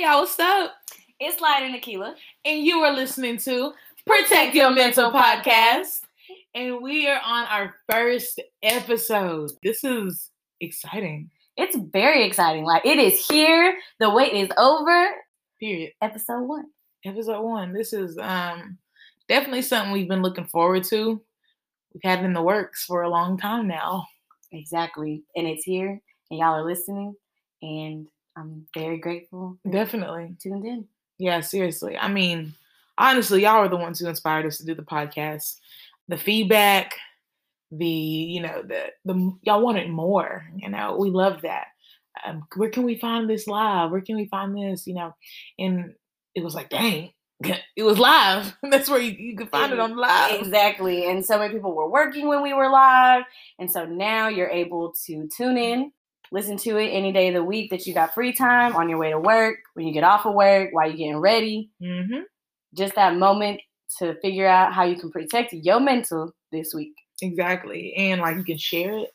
Hey y'all, what's up? It's Lida and Aquila. And you are listening to Protect Your Mental Podcast. And we are on our first episode. This is exciting. It's very exciting. Like it is here. The wait is over. Period. Episode one. Episode one. This is um definitely something we've been looking forward to. We've had it in the works for a long time now. Exactly. And it's here and y'all are listening. And I'm very grateful. Definitely. Tuned in. Yeah, seriously. I mean, honestly, y'all are the ones who inspired us to do the podcast. The feedback, the you know, the the y'all wanted more. You know, we love that. Um, where can we find this live? Where can we find this? You know, and it was like, dang, it was live. That's where you, you could find it on live. Exactly. And so many people were working when we were live. And so now you're able to tune in Listen to it any day of the week that you got free time on your way to work, when you get off of work, while you're getting ready. Mm-hmm. Just that moment to figure out how you can protect your mental this week. Exactly. And like you can share it.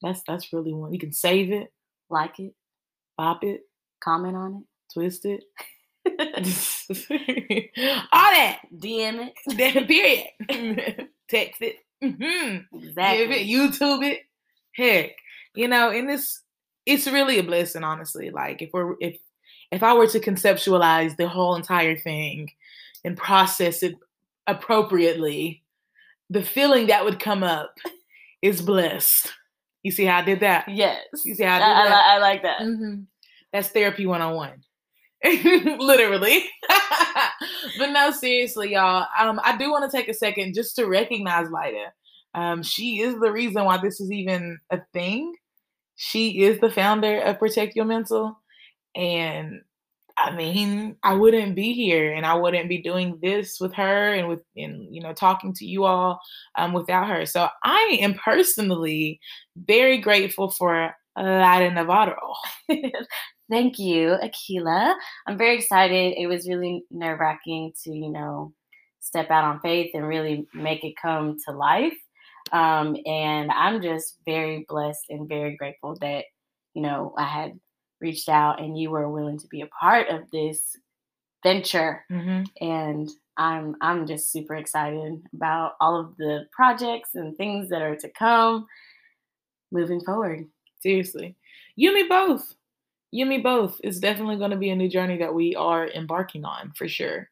That's that's really one. You can save it, like it, pop it, comment on it, twist it. All that. DM it. Then period. Text it. Mm-hmm. Exactly. Give it. YouTube it. Heck you know, and this it's really a blessing, honestly. Like if we're if if I were to conceptualize the whole entire thing and process it appropriately, the feeling that would come up is blessed. You see how I did that? Yes. You see how I did I, that? I, I like that. Mm-hmm. That's therapy 101. Literally. but no, seriously, y'all. Um, I do want to take a second just to recognize Lida. Um, she is the reason why this is even a thing she is the founder of Protect Your Mental. And I mean, I wouldn't be here and I wouldn't be doing this with her and with and you know talking to you all um, without her. So I am personally very grateful for Lida Navarro. Thank you, Aquila. I'm very excited. It was really nerve wracking to, you know, step out on faith and really make it come to life. Um, and I'm just very blessed and very grateful that, you know, I had reached out and you were willing to be a part of this venture. Mm-hmm. And I'm I'm just super excited about all of the projects and things that are to come moving forward. Seriously. You and me both. You and me both. It's definitely going to be a new journey that we are embarking on for sure.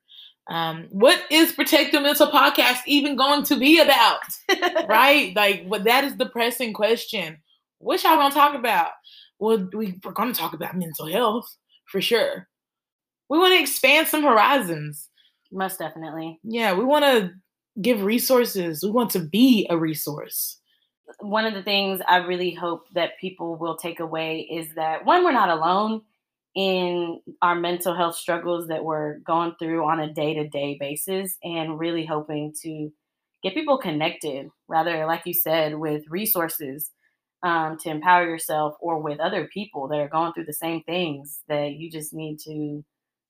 Um, what is Protect Your Mental Podcast even going to be about? right? Like, what that is the pressing question. What y'all gonna talk about? Well, we, we're gonna talk about mental health for sure. We want to expand some horizons. Most definitely. Yeah, we want to give resources. We want to be a resource. One of the things I really hope that people will take away is that one, we're not alone in our mental health struggles that we're going through on a day to day basis and really hoping to get people connected, rather, like you said, with resources um, to empower yourself or with other people that are going through the same things that you just need to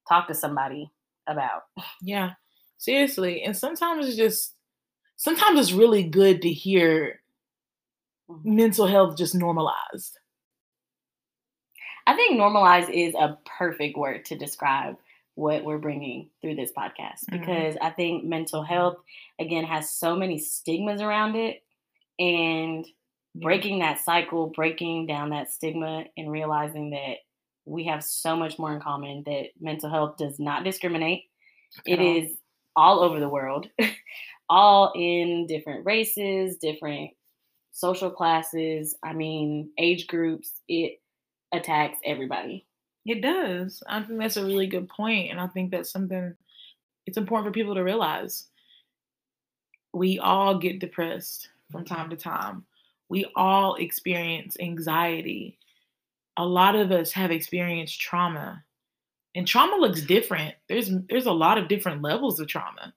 talk to somebody about. Yeah, seriously. And sometimes it's just, sometimes it's really good to hear mm-hmm. mental health just normalized. I think normalize is a perfect word to describe what we're bringing through this podcast mm-hmm. because mm-hmm. I think mental health, again, has so many stigmas around it. And breaking that cycle, breaking down that stigma, and realizing that we have so much more in common that mental health does not discriminate. It all. is all over the world, all in different races, different social classes, I mean, age groups. It attacks everybody. It does. I think that's a really good point, and I think that's something it's important for people to realize. We all get depressed from time to time. We all experience anxiety. A lot of us have experienced trauma. And trauma looks different. There's there's a lot of different levels of trauma.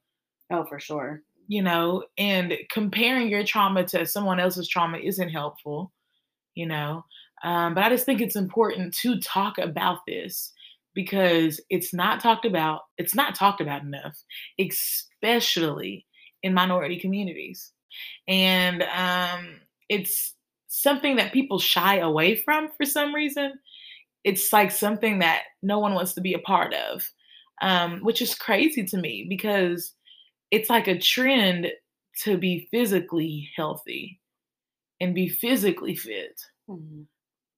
Oh, for sure. You know, and comparing your trauma to someone else's trauma isn't helpful, you know. Um, but I just think it's important to talk about this because it's not talked about. It's not talked about enough, especially in minority communities. And um, it's something that people shy away from for some reason. it's like something that no one wants to be a part of, um, which is crazy to me because it's like a trend to be physically healthy and be physically fit. Mhm.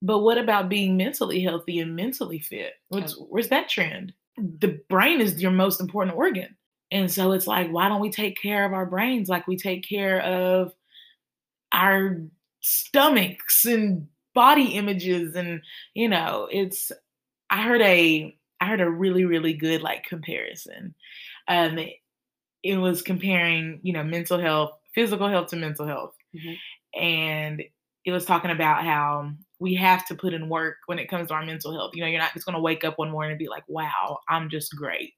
But what about being mentally healthy and mentally fit? What's, where's that trend? The brain is your most important organ. And so it's like, why don't we take care of our brains like we take care of our stomachs and body images? And, you know, it's, I heard a, I heard a really, really good like comparison. Um, it, it was comparing, you know, mental health, physical health to mental health. Mhm. And it was talking about how we have to put in work when it comes to our mental health. You know, you're not just going to wake up one morning and be like, wow, I'm just great.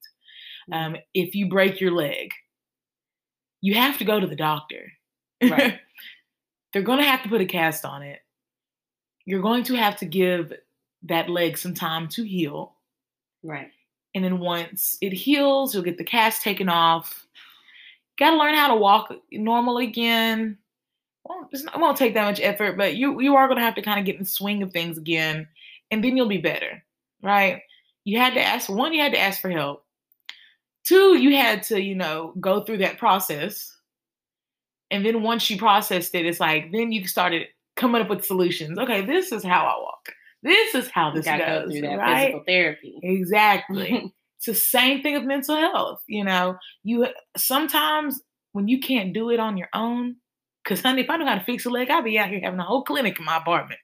Um, if you break your leg, you have to go to the doctor. Right. They're going to have to put a cast on it. You're going to have to give that leg some time to heal. Right. And then once it heals, you'll get the cast taken off. Got to learn how to walk normal again. Not- it won't take that much effort, but you you are going to have to kind of get in the swing of things again, and then you'll be better, right? You had to ask one, you had to ask for help. Two, you had to you know go through that process, and then once you processed it, it's like then you started coming up with solutions. Okay, this is how I walk. This is how this goes. go through that right? physical therapy. Exactly. it's the same thing with mental health. You know, you sometimes when you can't do it on your own, because honey, if I knew how to fix a leg, I'd be out here having a whole clinic in my apartment.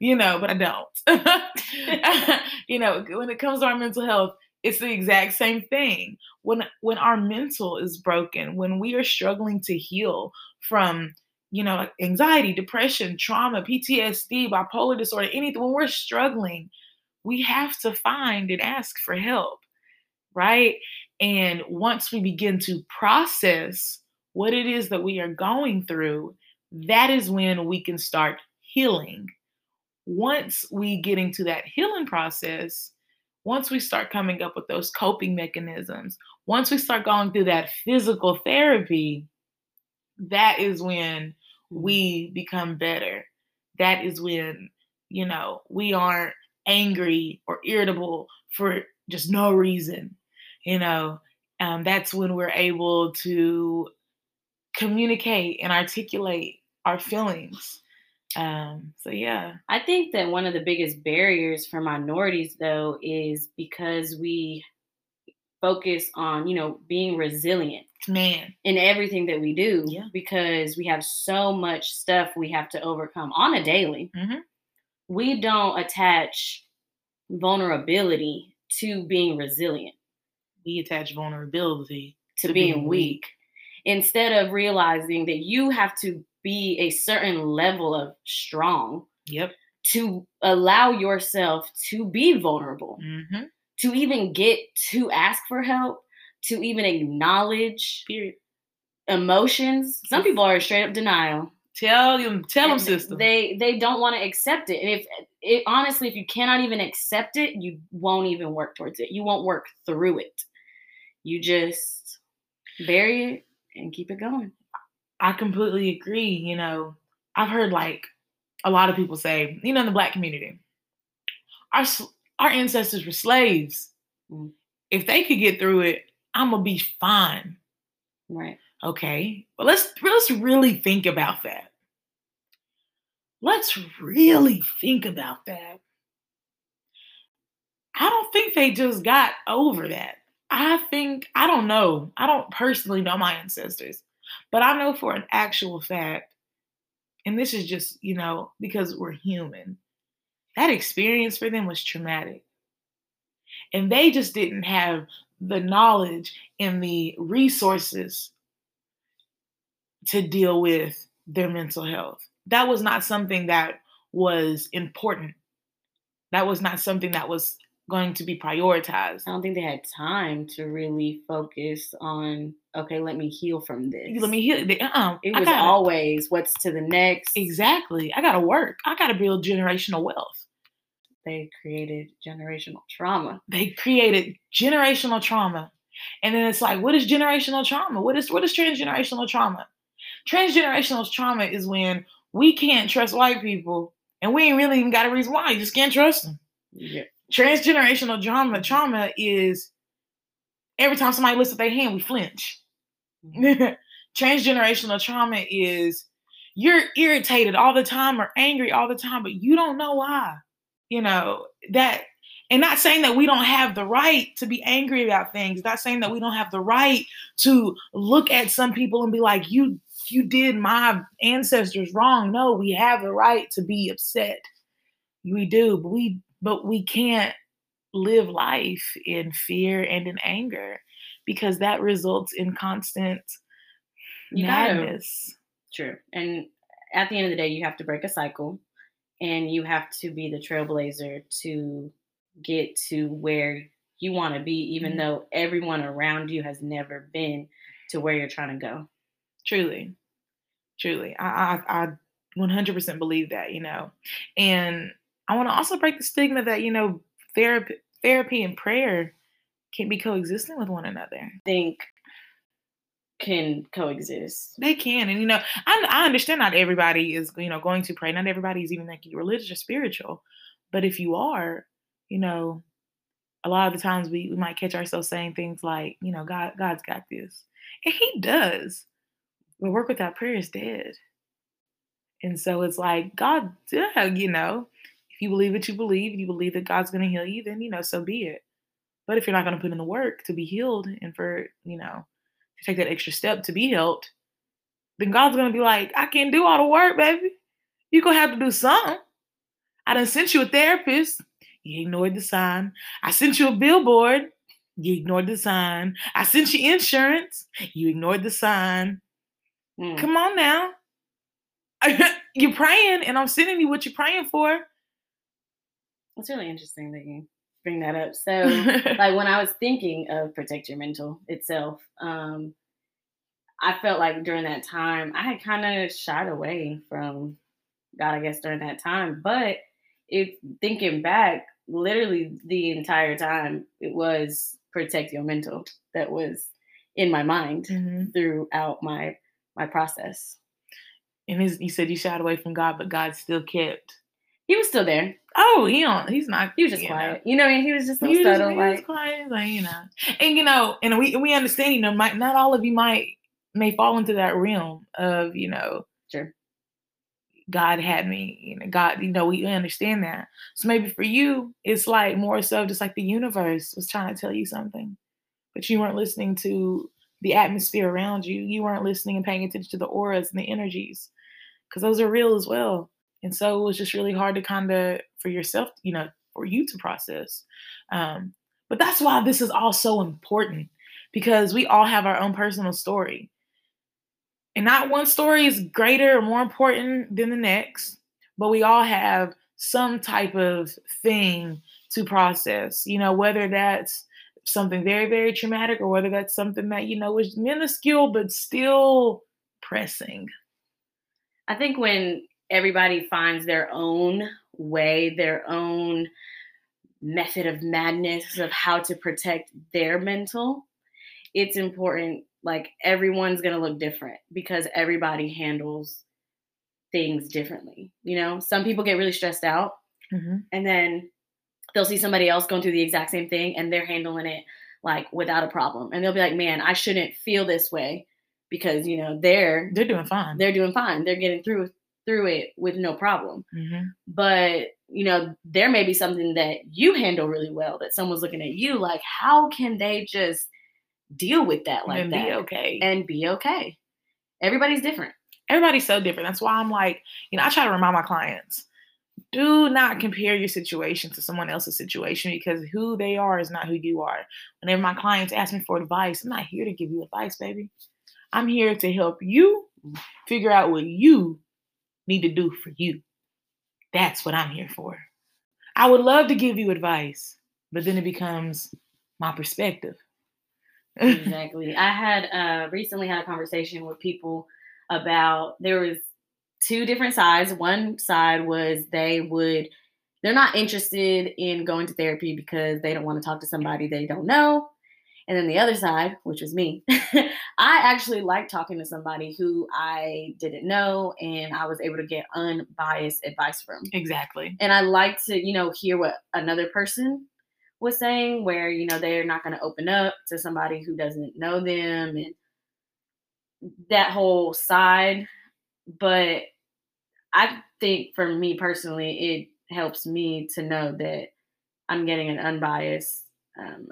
You know, but I don't. you know, when it comes to our mental health, it's the exact same thing. When when our mental is broken, when we are struggling to heal from you know anxiety, depression, trauma, PTSD, bipolar disorder, anything, when we're struggling, we have to find and ask for help, right? And once we begin to process what it is that we are going through, that is when we can start healing. Once we get into that healing process, once we start coming up with those coping mechanisms, once we start going through that physical therapy, that is when we become better. That is when, you know, we aren't angry or irritable for just no reason. You know, um, that's when we're able to communicate and articulate our feelings. Um, so yeah, I think that one of the biggest barriers for minorities, though, is because we focus on, you know, being resilient man, in everything that we do Yeah. because we have so much stuff we have to overcome on a daily. Mhm. We don't attach vulnerability to being resilient, we attach vulnerability to, being, weak. Instead of realizing that you have to be a certain level of strong Yep. to allow yourself to be vulnerable, hmm to even get to ask for help, to even acknowledge Period. emotions. Some people are straight up denial. Tell them, tell them, sister. They they don't want to accept it. And if it honestly, if you cannot even accept it, you won't even work towards it. You won't work through it. You just bury it and keep it going. I completely agree. You know, I've heard like a lot of people say, you know, in the black community, our our ancestors were slaves. Mm. If they could get through it, I'm gonna be fine. Right. Okay, but let's let's really think about that. Let's really think about that. I don't think they just got over that. I think I don't know. I don't personally know my ancestors, but I know for an actual fact, and this is just, you know, because we're human, that experience for them was traumatic. And they just didn't have the knowledge and the resources to deal with their mental health. That was not something that was important. That was not something that was going to be prioritized. I don't think they had time to really focus on. Okay, let me heal from this. Let me heal. Uh-uh. It was gotta- always what's to the next. exactly. I gotta work. I gotta build generational wealth. They created generational trauma. They created generational trauma, and then it's like, what is generational trauma? What is what is transgenerational trauma? Transgenerational trauma is when we can't trust white people, and we ain't really even got a reason why. You just can't trust them. Yeah. Transgenerational trauma trauma is every time somebody lifts up their hand, we flinch. Transgenerational trauma is you're irritated all the time or angry all the time, but you don't know why. You know, that and not saying that we don't have the right to be angry about things, not saying that we don't have the right to look at some people and be like, you you did my ancestors wrong. No, we have the right to be upset. We do, but we but we can't live life in fear and in anger because that results in constant You madness. True. And at the end of the day, you have to break a cycle and you have to be the trailblazer to get to where you want to be, even Mhm. though everyone around you has never been to where you're trying to go. Truly, truly, I I, I 100% believe that. You know, and I want to also break the stigma that you know therapy, therapy and prayer can be coexisting with one another. think can coexist. They can, and you know, I, I understand not everybody is you know going to pray. Not everybody is even like religious or spiritual, but if you are, you know, a lot of the times we, we might catch ourselves saying things like, you know, God God's got this, and He does. But work without prayer is dead. And so it's like God, yeah, you know, if you believe what you believe, you believe that God's going to heal you, then you know, so be it. But if you're not going to put in the work to be healed and for you know to take that extra step to be helped, then God's gonna be like, I can't do all the work, baby. You're gonna have to do something. I done sent you a therapist. You ignored the sign. I sent you a billboard. You ignored the sign. I sent you insurance. You ignored the sign. Mm. Come on now. you're praying, and I'm sending you what you're praying for. It's really interesting that you bring that up. So, like when I was thinking of protect your mental itself, um, I felt like during that time I had kind of shied away from God, I guess during that time. But if thinking back, literally the entire time it was protect your mental that was in my mind Mhm. throughout my my process. And his, you said you shied away from God, but God still kept. He was still there. Oh, he don't. He's not. He was just you know. quiet. You know, what I mean? he was just so He just- subtle. he was Like, quiet, like you know, and you know, and we we understand, you know, might not all of you might may fall into that realm of you know, Sure. God had me, you know, God, you know, we understand that. So maybe for you, it's like more so just like the universe was trying to tell you something, but you weren't listening to the atmosphere around you. You weren't listening and paying attention to the auras and the energies, because those are real as well. And so it was just really hard to kind of for yourself, you know, for you to process. Um, but that's why this is all so important because we all have our own personal story. And not one story is greater or more important than the next, but we all have some type of thing to process, you know, whether that's something very, very traumatic or whether that's something that, you know, is minuscule but still pressing. I think when everybody finds their own way, their own method of madness of how to protect their mental, it's important. Like everyone's going to look different because everybody handles things differently. You know, some people get really stressed out Mhm. and then they'll see somebody else going through the exact same thing and they're handling it like without a problem. And they'll be like, man, I shouldn't feel this way because, you know, they're They're doing fine. they're doing fine. They're getting through through it with no problem. Mhm. But you know, there may be something that you handle really well that someone's looking at you like, how can they just deal with that like and that be okay. and be okay? Everybody's different. everybody's so different. That's why I'm like, you know, I try to remind my clients, do not compare your situation to someone else's situation because who they are is not who you are. Whenever my clients ask me for advice, I'm not here to give you advice, baby. I'm here to help you figure out what you need to do for you. That's what I'm here for. I would love to give you advice, but then it becomes my perspective. exactly. I had uh, recently had a conversation with people about there was two different sides. One side was they would they're not interested in going to therapy because they don't want to talk to somebody they don't know. And then the other side, which was me, I actually like talking to somebody who I didn't know and I was able to get unbiased advice from. Exactly. And I like to, you know, hear what another person was saying, where, you know, they're not going to open up to somebody who doesn't know them and that whole side. But I think for me personally, it helps me to know that I'm getting an unbiased um,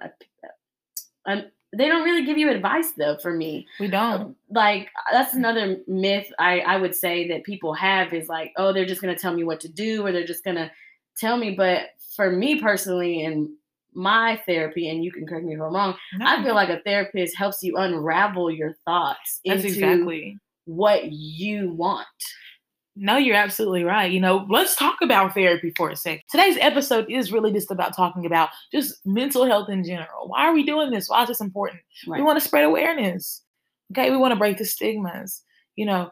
um, they don't really give you advice though for me. We don't. Like that's another myth I, I would say that people have is like oh they're just going to tell me what to do or they're just going to tell me. But for me personally and my therapy and you can correct me if i'm wrong no. i feel like a therapist helps you unravel your thoughts that's into exactly. what you want no, you're absolutely right. You know, let's talk about therapy for a second. Today's episode is really just about talking about just mental health in general. Why are we doing this? Why is this important? Right. We want to spread awareness. Okay, we want to break the stigmas. You know,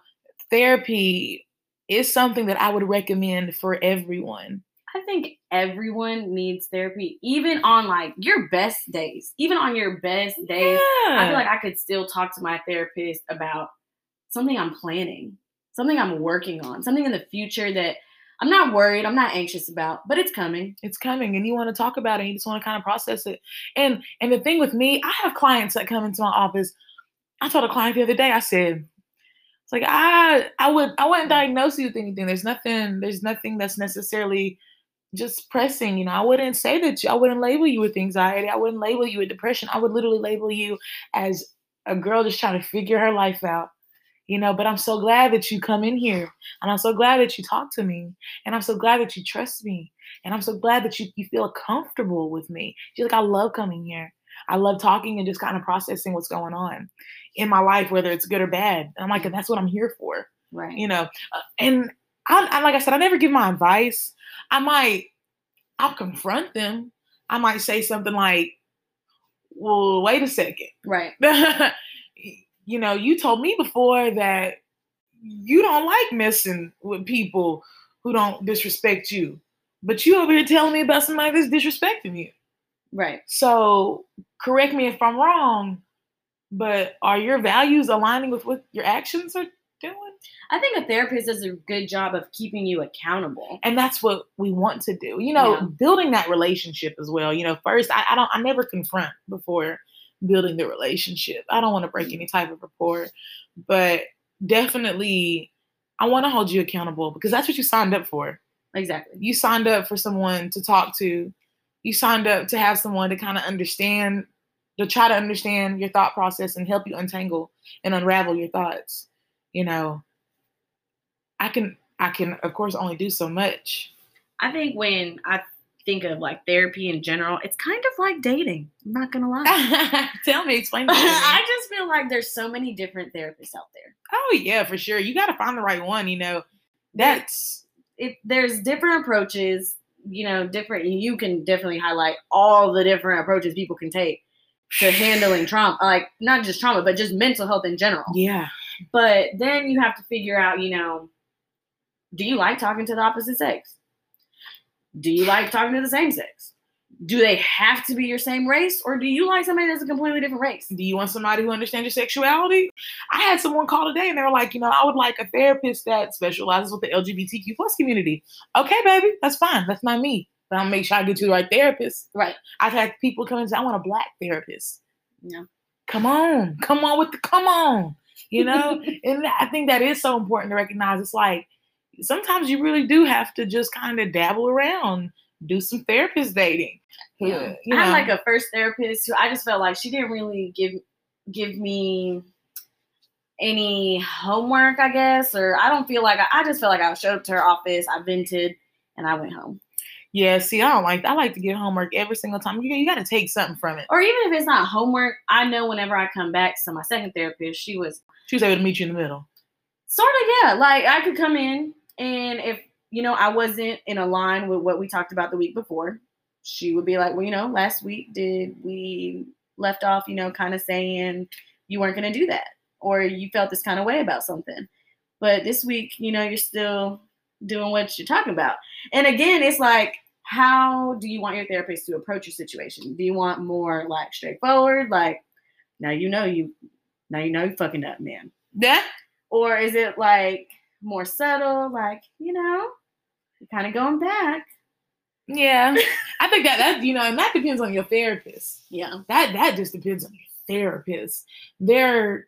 therapy is something that I would recommend for everyone. I think everyone needs therapy, even on like your best days. Even on your best days, yeah. I feel like I could still talk to my therapist about something I'm planning something I'm working on, something in the future that I'm not worried, I'm not anxious about, but it's coming. It's coming and you want to talk about it, you just want to kind of process it. And and the thing with me, I have clients that come into my office. I told a client the other day, I said, it's like I I would I wouldn't diagnose you with anything. There's nothing, there's nothing that's necessarily just pressing, you know. I wouldn't say that you, I wouldn't label you with anxiety. I wouldn't label you with depression. I would literally label you as a girl just trying to figure her life out you know but i'm so glad that you come in here and i'm so glad that you talk to me and i'm so glad that you trust me and i'm so glad that you, you feel comfortable with me. You're like i love coming here. I love talking and just kind of processing what's going on in my life whether it's good or bad. And i'm like that's what i'm here for right. you know uh, and I, I like i said i never give my advice. I might i'll confront them. I might say something like well wait a second. Right you know, you told me before that you don't like messing with people who don't disrespect you. But you over here telling me about somebody that's disrespecting you. Right. So correct me if I'm wrong, but are your values aligning with what your actions are doing? I think a therapist does a good job of keeping you accountable. And that's what we want to do. You know, yeah. building that relationship as well. You know, first I, I don't I never confront before building the relationship. I don't want to break any type of rapport, but definitely I want to hold you accountable because that's what you signed up for. Exactly. You signed up for someone to talk to. You signed up to have someone to kind of understand, to try to understand your thought process and help you untangle and unravel your thoughts. You know, I can I can of course only do so much. I think when I think of like therapy in general, it's kind of like dating. I'm not gonna lie. Tell me, explain. I just feel like there's so many different therapists out there. Oh yeah, for sure. You got to find the right one. You know, that's it. There's different approaches. You know, different. You can definitely highlight all the different approaches people can take to handling trauma, like not just trauma, but just mental health in general. Yeah. But then you have to figure out, you know, do you like talking to the opposite sex? Do you like talking to the same sex? Do they have to be your same race, or do you like somebody that's a completely different race? Do you want somebody who understands your sexuality? I had someone call today, and they were like, you know, I would like a therapist that specializes with the LGBTQ plus community. Okay, baby, that's fine. That's not me. But I'll make sure I get you the right therapist. Right. I've had people come and say, I want a black therapist. Yeah. Come on, come on with the come on. You know, and I think that is so important to recognize. It's like sometimes you really do have to just kind of dabble around, do some therapist dating. Yeah. You know. I had like a first therapist who I just felt like she didn't really give give me any homework, I guess, or I don't feel like I, I just felt like I showed up to her office, I vented, and I went home. Yeah, see, I don't like I like to get homework every single time. You, you got to take something from it. Or even if it's not homework, I know whenever I come back. So my second therapist, she was she was able to meet you in the middle. Sort of, yeah. Like I could come in, and if, you know, I wasn't in a line with what we talked about the week before, she would be like, well, you know, last week did we left off, you know, kind of saying you weren't going to do that or you felt this kind of way about something. But this week, you know, you're still doing what you're talking about. And again, it's like how do you want your therapist to approach your situation? Do you want more like straightforward, like now you know you now you know you fucking up, man. Yeah. Or is it like more subtle, like, you know, kind of going back? Yeah. I think that that you know, and that depends on your therapist. Yeah. That that just depends on your therapist. There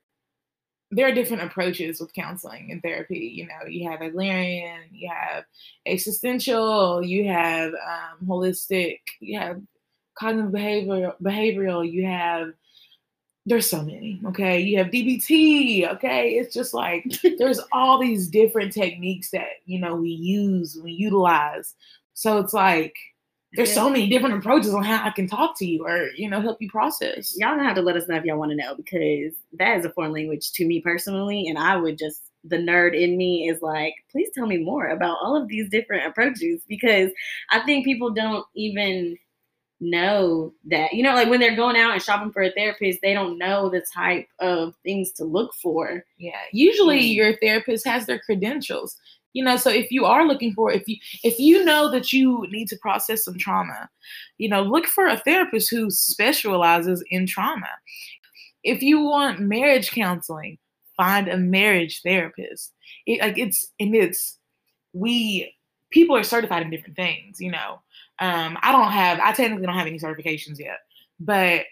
there are different approaches with counseling and therapy. You know, you have Adlerian, you have existential, you have um, holistic, you have cognitive behavioral, behavioral, you have there's so many. Okay, you have DBT. Okay, it's just like there's all these different techniques that you know we use, we utilize. So it's like there's so many different approaches on how I can talk to you or you know help you process. Y'all gonna have to let us know if y'all want to know because that is a foreign language to me personally, and I would just the nerd in me is like, please tell me more about all of these different approaches because I think people don't even know that you know like when they're going out and shopping for a therapist they don't know the type of things to look for Yeah, usually your therapist has their credentials. You know, so if you are looking for if you if you know that you need to process some trauma, you know, look for a therapist who specializes in trauma. If you want marriage counseling, find a marriage therapist. It, like it's and it's we people are certified in different things, you know. Um, I don't have I technically don't have any certifications yet, but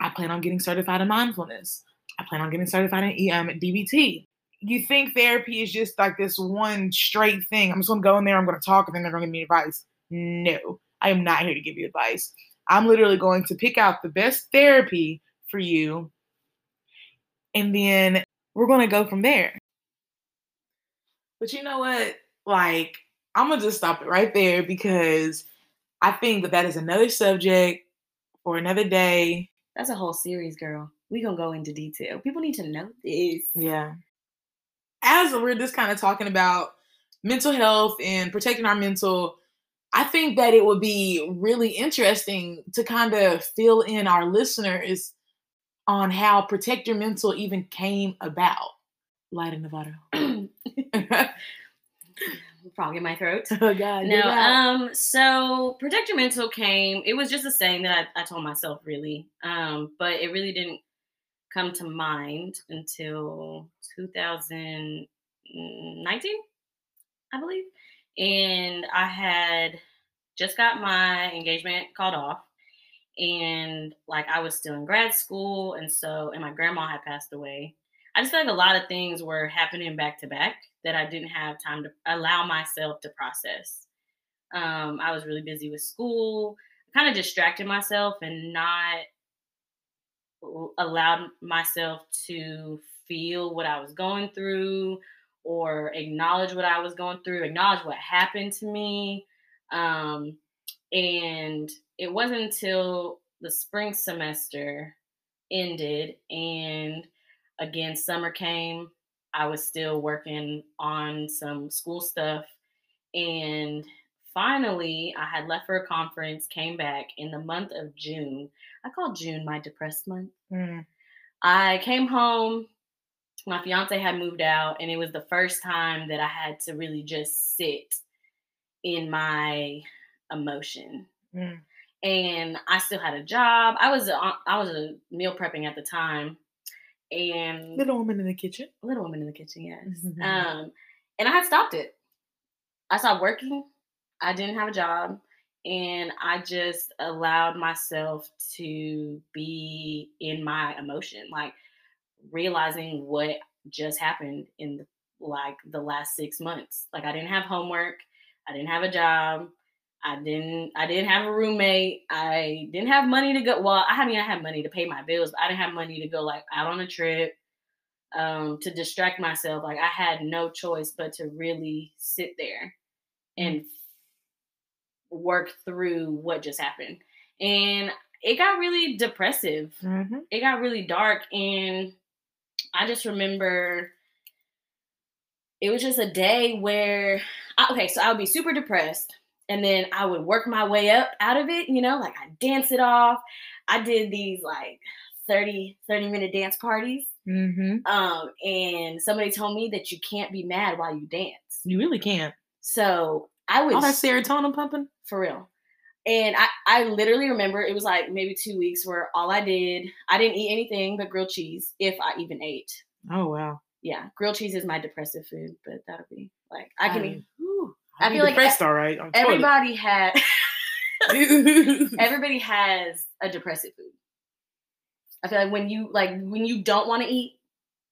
I plan on getting certified in mindfulness. I plan on getting certified in um, DBT. You think therapy is just like this one straight thing? I'm just gonna go in there, I'm gonna talk, and then they're gonna give me advice. No, I am not here to give you advice. I'm literally going to pick out the best therapy for you, and then we're gonna go from there. But you know what? Like, I'm gonna just stop it right there because I think that that is another subject for another day. that's a whole series girl we gonna go into detail people need to know this Yeah. As we're just kind of talking about mental health and protecting our mental, I think that it would be really interesting to kind of fill in our listeners on how Protect Your Mental even came about. Lida Navarro. Frog in my throat oh, God. No, um, so protect your mental came. It was just a saying that I, I told myself, really. Um, but it really didn't come to mind until 2019, I believe. And I had just got my engagement called off, and like I was still in grad school, and so and my grandma had passed away. I just feel like a lot of things were happening back to back that I didn't have time to allow myself to process. Um, I was really busy with school, kind of distracted myself and not allowed myself to feel what I was going through or acknowledge what I was going through, acknowledge what happened to me. Um, and it wasn't until the spring semester ended and again summer came i was still working on some school stuff and finally i had left for a conference came back in the month of june i call june my depressed month Mm. i came home my fiance had moved out and it was the first time that i had to really just sit in my emotion Mm. and I still had a job. I was a, I was a meal prepping at the time, and Little woman in the kitchen. little woman in the kitchen, yes. Mhm. Um, and I had stopped it. I stopped working. I didn't have a job, and I just allowed myself to be in my emotion, like realizing what just happened in the, like the last six months. Like I didn't have homework. I didn't have a job. I didn't I didn't have a roommate. I didn't have money to go. Well, I mean I had money to pay my bills, but I didn't have money to go like out on a trip um to distract myself. Like I had no choice but to really sit there and work through what just happened. And it got really depressive Mm-hmm. it got really dark and i just remember it was just a day where I, okay so i would be super depressed and then i would work my way up out of it you know like i dance it off i did these like 30 30 minute dance parties Mm-hmm. um and somebody told me that you can't be mad while you dance You really can't. so i was All that serotonin pumping. for real And I, I literally remember it was like maybe two weeks where all I did, I didn't eat anything but grilled cheese, if I even ate. Oh wow. Yeah, grilled cheese is my depressive food, but that'll be like I can I- eat. whew. I, feel like depressed, all right. Everybody had everybody has a depressive food. I feel like when you like when you don't want to eat,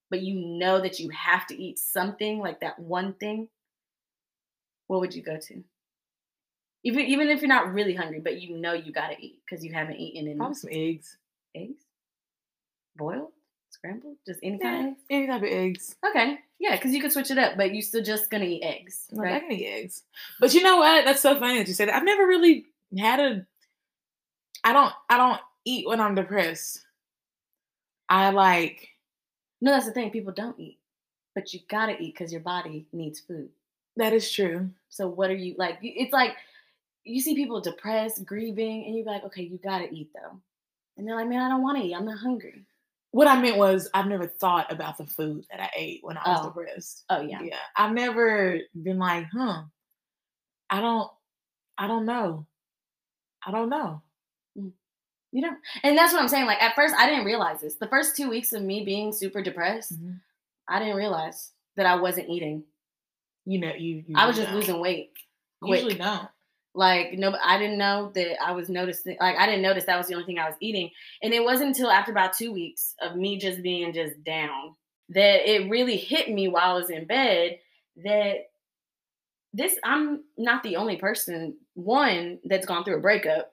but you know that you have to eat something like that one thing, what would you go to? Even even if you're not really hungry, but you know you gotta eat because you haven't eaten in Probably some eggs. eggs, boiled, scrambled, just any Yeah, kind of eggs. any type of eggs. Okay, yeah, because you could switch it up, but you still just gonna eat eggs, Like, I right? can eat eggs. But you know what? That's so funny that you said that. I've never really had a. I don't. I don't eat when I'm depressed. I like. No, that's the thing. People don't eat, but you gotta eat because your body needs food. That is true. So what are you like? It's like you see people depressed, grieving, and you're like, okay, you gotta eat though. And they're like, man, I don't want to eat. I'm not hungry. What I meant was I've never thought about the food that I ate when I was Oh. depressed. Oh yeah. Yeah. I've never been like, huh. I don't. I don't know. I don't know. You know, and that's what I'm saying. Like at first, I didn't realize this. The first two weeks of me being super depressed, Mhm. I didn't realize that I wasn't eating. You know, you. you I was usually just losing weight. You quick. Usually don't. Like no, I didn't know that I was noticing. Like I didn't notice that was the only thing I was eating, and it wasn't until after about two weeks of me just being just down that it really hit me while I was in bed that this I'm not the only person one that's gone through a breakup,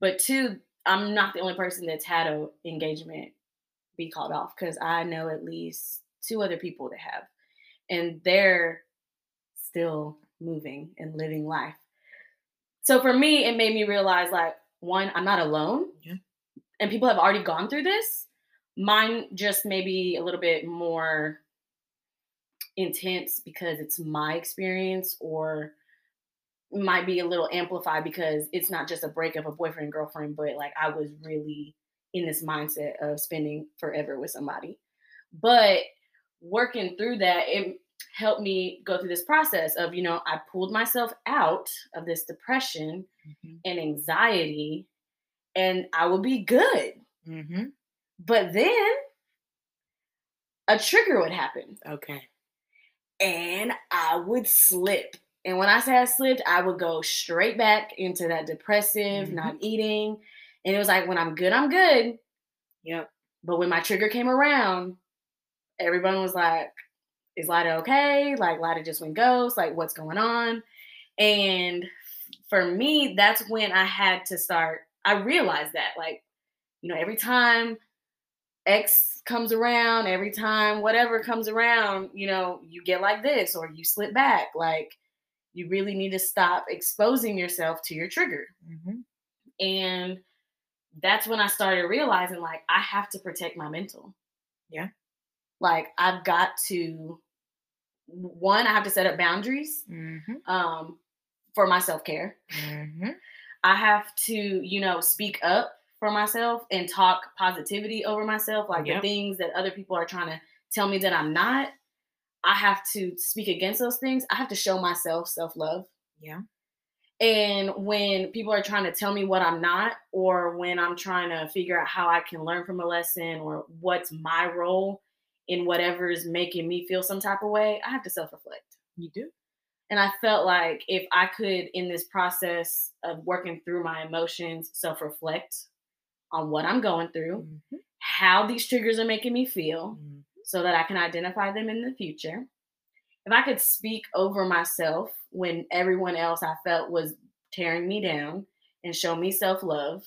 but two I'm not the only person that's had a engagement be called off because I know at least two other people that have, and they're still moving and living life. So for me, it made me realize like one, I'm not alone, Yeah. and people have already gone through this. Mine just maybe a little bit more intense because it's my experience, or might be a little amplified because it's not just a breakup of boyfriend girlfriend, but like I was really in this mindset of spending forever with somebody. But working through that, it helped me go through this process of, you know, I pulled myself out of this depression Mhm. and anxiety, and I would be good. Mm-hmm. But then a trigger would happen Okay. and I would slip. And when I say I slipped, I would go straight back into that depressive, Mhm. not eating. And it was like, when I'm good, I'm good. Yep. But when my trigger came around, everyone was like, is Lida okay? Like, Lida just went ghost. Like, what's going on? And for me, that's when I had to start. I realized that, like, you know, every time X comes around, every time whatever comes around, you know, you get like this or you slip back. Like, you really need to stop exposing yourself to your trigger. Mm-hmm. And that's when I started realizing like I have to protect my mental. Yeah. Like I've got to one, I have to set up boundaries Mm-hmm. um for my self-care. Mm-hmm. I have to, you know, speak up for myself and talk positivity over myself. Like Yep. the things that other people are trying to tell me that I'm not, I have to speak against those things. I have to show myself self-love. Yeah. And when people are trying to tell me what I'm not, or when I'm trying to figure out how I can learn from a lesson or what's my role in whatever is making me feel some type of way, I have to self reflect. You do. And I felt like if I could, in this process of working through my emotions, self reflect on what I'm going through, Mm-hmm. how these triggers are making me feel, Mm-hmm. so that I can identify them in the future. If I could speak over myself when everyone else I felt was tearing me down and show me self love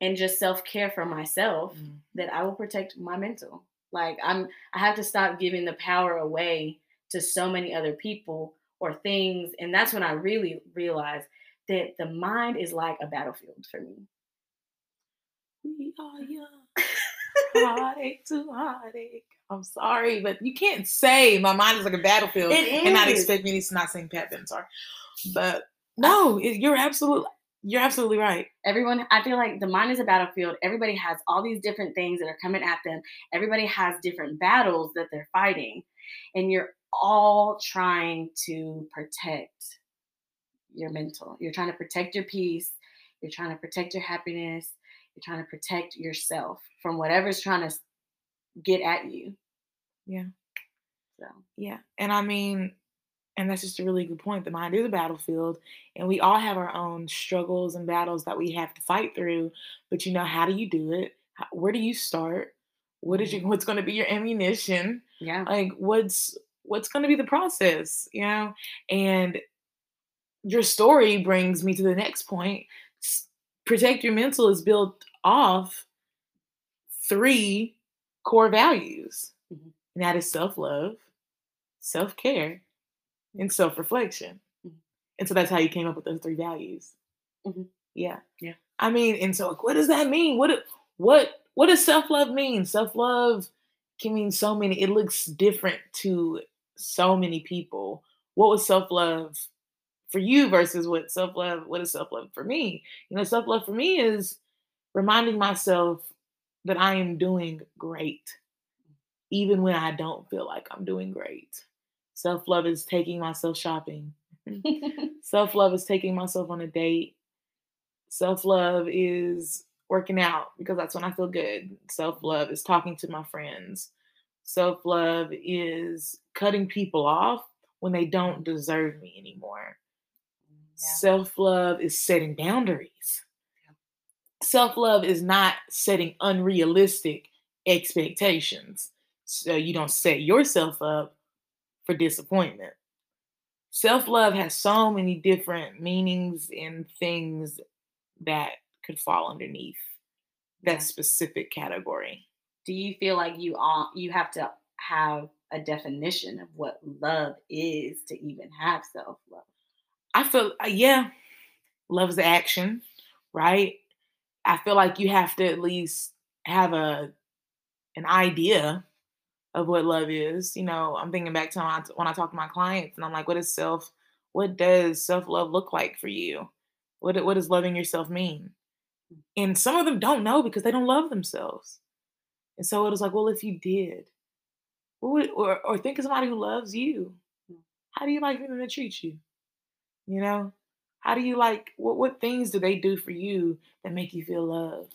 and just self care for myself, Mm-hmm. that I will protect my mental. Like I'm I have to stop giving the power away to so many other people or things. And that's when I really realized that the mind is like a battlefield for me. We are young. heartache to heartache. I'm sorry, but you can't say my mind is like a battlefield It and not expect me to not sing Pat Benatar. But no, it, you're absolutely you're absolutely right. everyone i feel like the mind is a battlefield everybody has all these different things that are coming at them everybody has different battles that they're fighting and you're all trying to protect your mental. You're trying to protect your peace. You're trying to protect your happiness. You're trying to protect yourself from whatever's trying to get at you. Yeah. So Yeah. And I mean, and that's just a really good point. The mind is a battlefield, and we all have our own struggles and battles that we have to fight through. But you know, how do you do it? How, where do you start? What is your what's going to be your ammunition? yeah. Like what's what's going to be the process? You know, and your story brings me to the next point. Protect your mental is built off three core values, Mhm. and that is self love, self care, and self reflection. Mhm. And so that's how you came up with those three values. Mhm. Yeah, Yeah. I mean, and so what does that mean? What what what does self love mean? Self love can mean so many. It looks different to so many people. What was self love for you versus what self love? What is self love for me? You know, self love for me is reminding myself that I am doing great, even when I don't feel like I'm doing great. Self love is taking myself shopping. Self love is taking myself on a date. Self love is working out because that's when I feel good. Self love is talking to my friends. Self love is cutting people off when they don't deserve me anymore. yeah. Self love is setting boundaries. Self love is not setting unrealistic expectations. So you don't set yourself up for disappointment. Self love has so many different meanings and things that could fall underneath that specific category. Do you feel like you all you have to have a definition of what love is to even have self love? I feel, uh, yeah, love's action, right? I feel like you have to at least have a an idea of what love is. You know, I'm thinking back to when I, when I talk to my clients, and I'm like, what is self? What does self love look like for you? What what does loving yourself mean? And some of them don't know because they don't love themselves. And so it was like, well, if you did, what would, or or think of somebody who loves you. Mm. How do you like them to treat you? You know, how do you like what what things do they do for you that make you feel loved?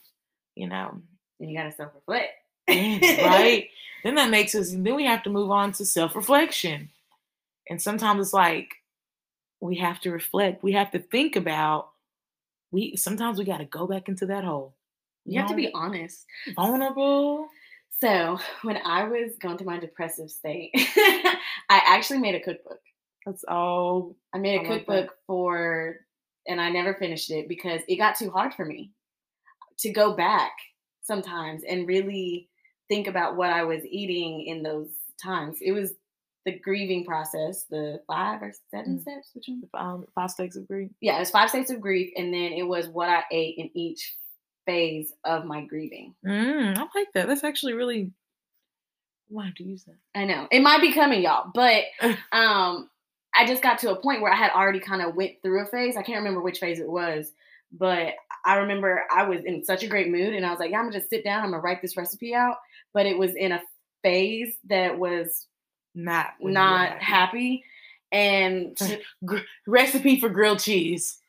You know, and you gotta self reflect. Right? then that makes us. Then we have to move on to self reflection, and sometimes it's like we have to reflect. We have to think about. We sometimes we got to go back into that hole. You have to be honest. vulnerable. So when I was going through my depressive state, I actually made a cookbook. That's all. I made a I like cookbook for, and I never finished it because it got too hard for me to go back sometimes and really think about what I was eating in those times. It was the grieving process, the five or seven Mm. steps. Which one? Um, five states of grief. Yeah, it was five states of grief, and then it was what I ate in each phase of my grieving. Mm, I like that. That's actually really. I might have to use that. I know it might be coming, y'all, but um, I just got to a point where I had already kind of went through a phase. I can't remember which phase it was, but I remember I was in such a great mood, and I was like, "Yeah, I'm gonna just sit down. I'm gonna write this recipe out." But it was in a phase that was Not when you were not happy, and to- Gr- recipe for grilled cheese.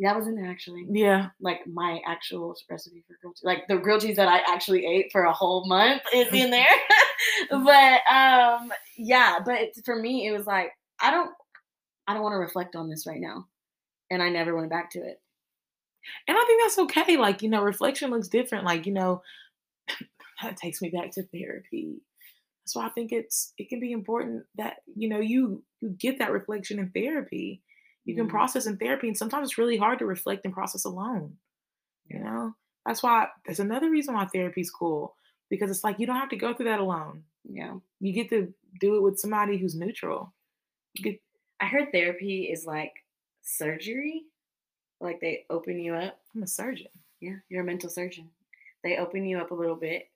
that was in there actually. Yeah. Like my actual recipe for grilled cheese, like the grilled cheese that I actually ate for a whole month is in there. but um, yeah, but for me, it was like I don't, I don't want to reflect on this right now, and I never went back to it. And I think that's okay. Like, you know, reflection looks different. Like, you know, that takes me back to therapy. That's why I think it's it can be important that, you know, you you get that reflection in therapy. You can Mhm. process in therapy. And sometimes it's really hard to reflect and process alone. You Yeah. know? That's why there's another reason why therapy is cool. Because it's like you don't have to go through that alone. Yeah, You get to do it with somebody who's neutral. You get I heard therapy is like surgery. Like they open you up. I'm a surgeon. Yeah, you're a mental surgeon. They open you up a little bit,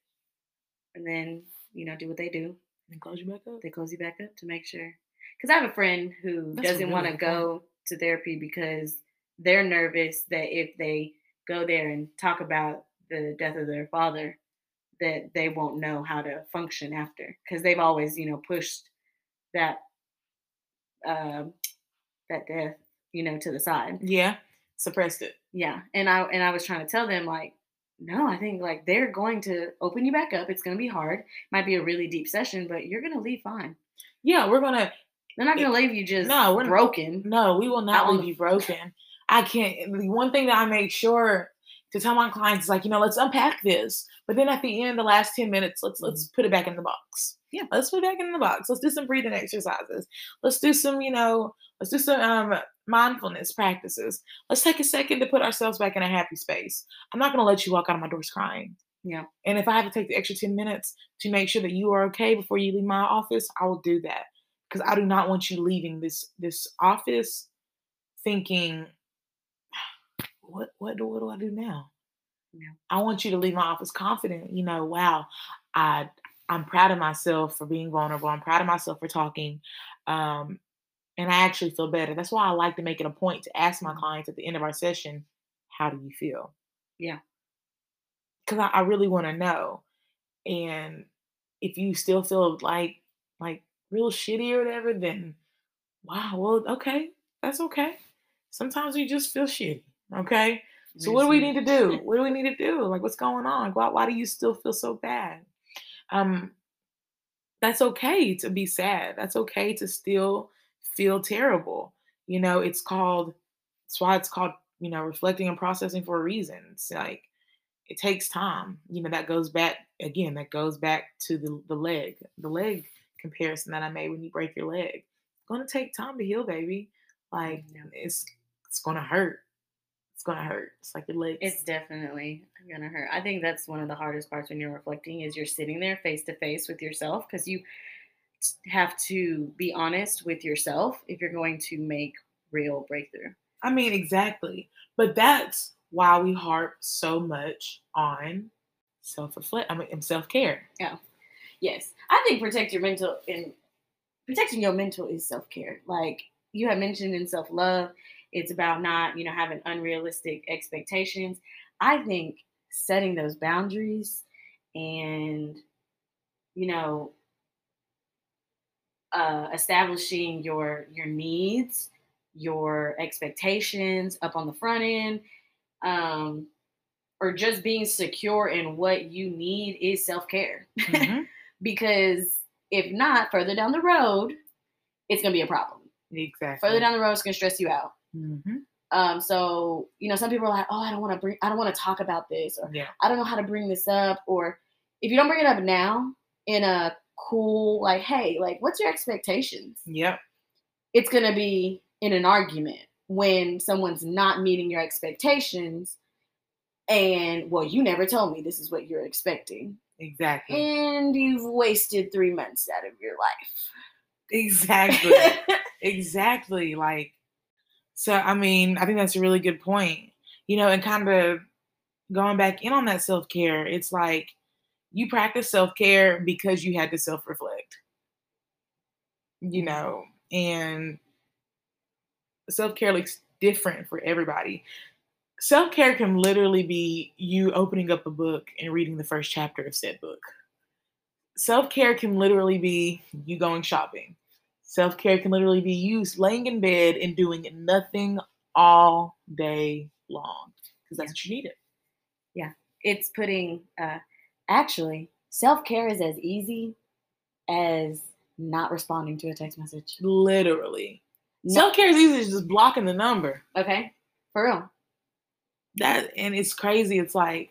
and then you know do what they do. And close you back up. They close you back up to make sure. Because I have a friend who That's doesn't want to go to therapy because they're nervous that if they go there and talk about the death of their father, that they won't know how to function after. Because they've always, you know, pushed that um that death you know, to the side. Yeah. Suppressed it. Yeah. And I and I was trying to tell them like, no, I think like they're going to open you back up. It's gonna be hard. Might be a really deep session, but you're gonna leave fine. Yeah, we're gonna They're not gonna leave you just No, we're broken. No, we will not leave the you broken. I can't. The one thing that I make sure to tell my clients is like, you know, let's unpack this. But then at the end, the last ten minutes, let's let's put it back in the box. Yeah. let's put it back in the box. Let's do some breathing exercises. Let's do some, you know, let's do some um mindfulness practices. Let's take a second to put ourselves back in a happy space. I'm not gonna let you walk out of my doors crying. Yeah. And if I have to take the extra 10 minutes to make sure that you are okay before you leave my office, I will do that. Because I do not want you leaving this this office thinking, what what do what do I do now? Yeah. I want you to leave my office confident. You know, wow, I I'm proud of myself for being vulnerable. I'm proud of myself for talking. Um, and I actually feel better. That's why I like to make it a point to ask my Mhm. clients at the end of our session, how do you feel? Yeah. Because I, I really want to know. And if you still feel like like real shitty or whatever, then wow, well, okay, that's okay. Sometimes we just feel shitty. Okay. So what do we need to do? What do we need to do? Like what's going on? Why, why do you still feel so bad? Um that's okay to be sad. That's okay to still feel terrible. You know, it's called that's why it's called, you know, reflecting and processing for a reason. It's like it takes time. You know, that goes back again, that goes back to the the leg. The leg comparison that I made when you break your leg. It's gonna take time to heal, baby. Like mm, it's it's gonna hurt. It's gonna hurt. It's like your legs. It's definitely gonna hurt. I think that's one of the hardest parts when you're reflecting is you're sitting there face to face with yourself because you have to be honest with yourself if you're going to make real breakthrough. I mean, exactly. But that's why we harp so much on self reflect. I mean, self care. Yeah. Yes, I think protect your mental and protecting your mental is self care. Like you have mentioned in self love, it's about not you know having unrealistic expectations. I think setting those boundaries and you know uh, establishing your your needs, your expectations up on the front end, um, or just being secure in what you need is self care Mhm. because if not, further down the road, it's gonna be a problem. exactly. Further down the road, it's gonna stress you out. Mhm. Um, so you know, some people are like, "Oh, I don't want to bring, I don't want to talk about this, or Yeah. I don't know how to bring this up." Or if you don't bring it up now in a cool, like, "Hey, like, what's your expectations?" Yeah. It's gonna be in an argument when someone's not meeting your expectations, and well, you never told me this is what you're expecting, Exactly. and you've wasted three months out of your life. Exactly. exactly. Like, so I mean, I think that's a really good point. You know, and kind of going back in on that self care, it's like you practice self care because you had to self reflect. You know, and self care looks different for everybody. Self care can literally be you opening up a book and reading the first chapter of said book. Self care can literally be you going shopping. Self care can literally be you laying in bed and doing nothing all day long because that's what you needed. Yeah. It's putting uh actually self-care is as easy as not responding to a text message Literally. No- Self care is easy as just blocking the number. okay for real That and it's crazy. It's like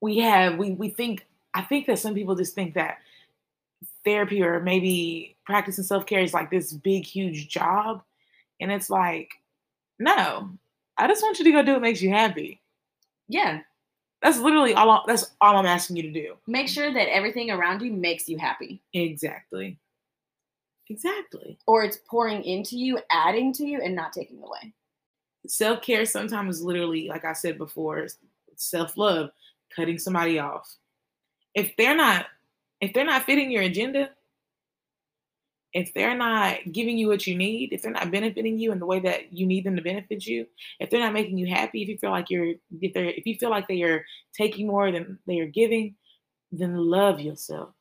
we have we we think I think that some people just think that therapy or maybe practicing self care is like this big huge job, and it's like no. I just want you to go do what makes you happy. Yeah That's literally all. I- That's all I'm asking you to do. make sure that everything around you makes you happy Exactly. Exactly. or it's pouring into you adding to you and not taking away Self care sometimes is literally, like I said before, self love, cutting somebody off. If they're not, if they're not fitting your agenda, if they're not giving you what you need, if they're not benefiting you in the way that you need them to benefit you, if they're not making you happy, if you feel like you're, if they're, if you feel like they are taking more than they are giving, then love yourself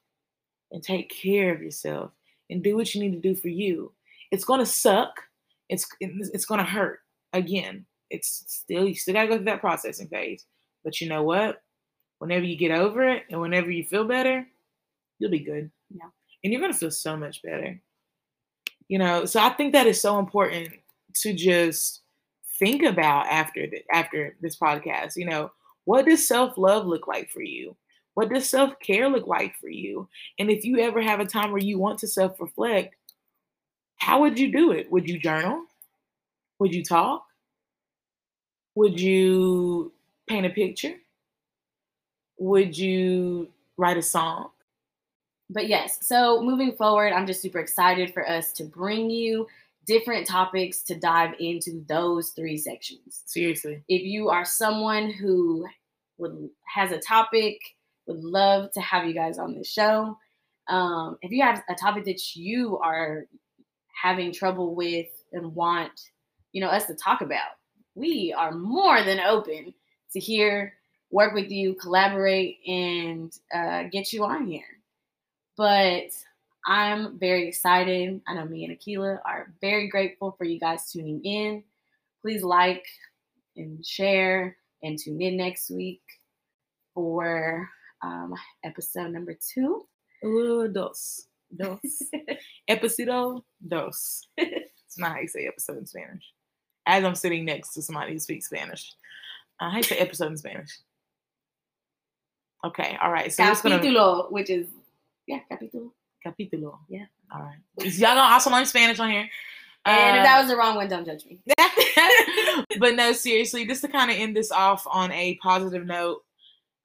and take care of yourself and do what you need to do for you. It's gonna suck. It's it's gonna hurt. Again, it's still you still gotta go through that processing phase. But you know what? Whenever you get over it and whenever you feel better, you'll be good. Yeah. And you're gonna feel so much better. You know, so I think that is so important to just think about after the, after this podcast. You know, what does self love look like for you? What does self care look like for you? And if you ever have a time where you want to self reflect, how would you do it? Would you journal? Would you talk? Would you paint a picture? Would you write a song? But yes, so moving forward, I'm just super excited for us to bring you different topics to dive into those three sections. Seriously. If you are someone who would has a topic, would love to have you guys on the show. Um, if you have a topic that you are having trouble with and want, you know, us to talk about, we are more than open to hear, work with you, collaborate, and uh, get you on here. But I'm very excited. I know me and Akila are very grateful for you guys tuning in. Please like and share and tune in next week for um, episode number two. Uh, dos. Dos. Episodio dos. It's not how you say episode in Spanish. As I'm sitting next to somebody who speaks Spanish. I hate you say episode in Spanish? Okay, all right. So we're gonna which is, yeah, capítulo. capítulo. Yeah. All right. Y'all gonna also learn Spanish on here. And Uh, if that was the wrong one, don't judge me. but no, seriously, just to kind of end this off on a positive note,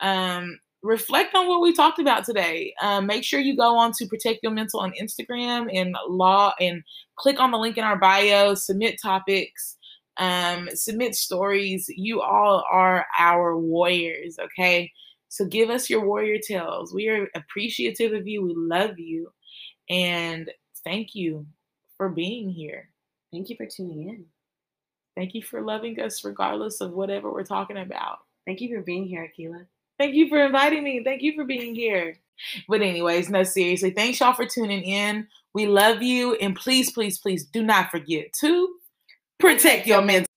um, reflect on what we talked about today. Um, make sure you go on to Protect Your Mental on Instagram and law and click on the link in our bio, submit topics, um, submit stories. You all are our warriors, okay? So give us your warrior tales. We are appreciative of you. We love you. And thank you for being here. Thank you for tuning in. Thank you for loving us regardless of whatever we're talking about. Thank you for being here, Akila. Thank you for inviting me. Thank you for being here. But, anyways, no, seriously, thanks y'all for tuning in. We love you. And please, please, please do not forget to protect your mental.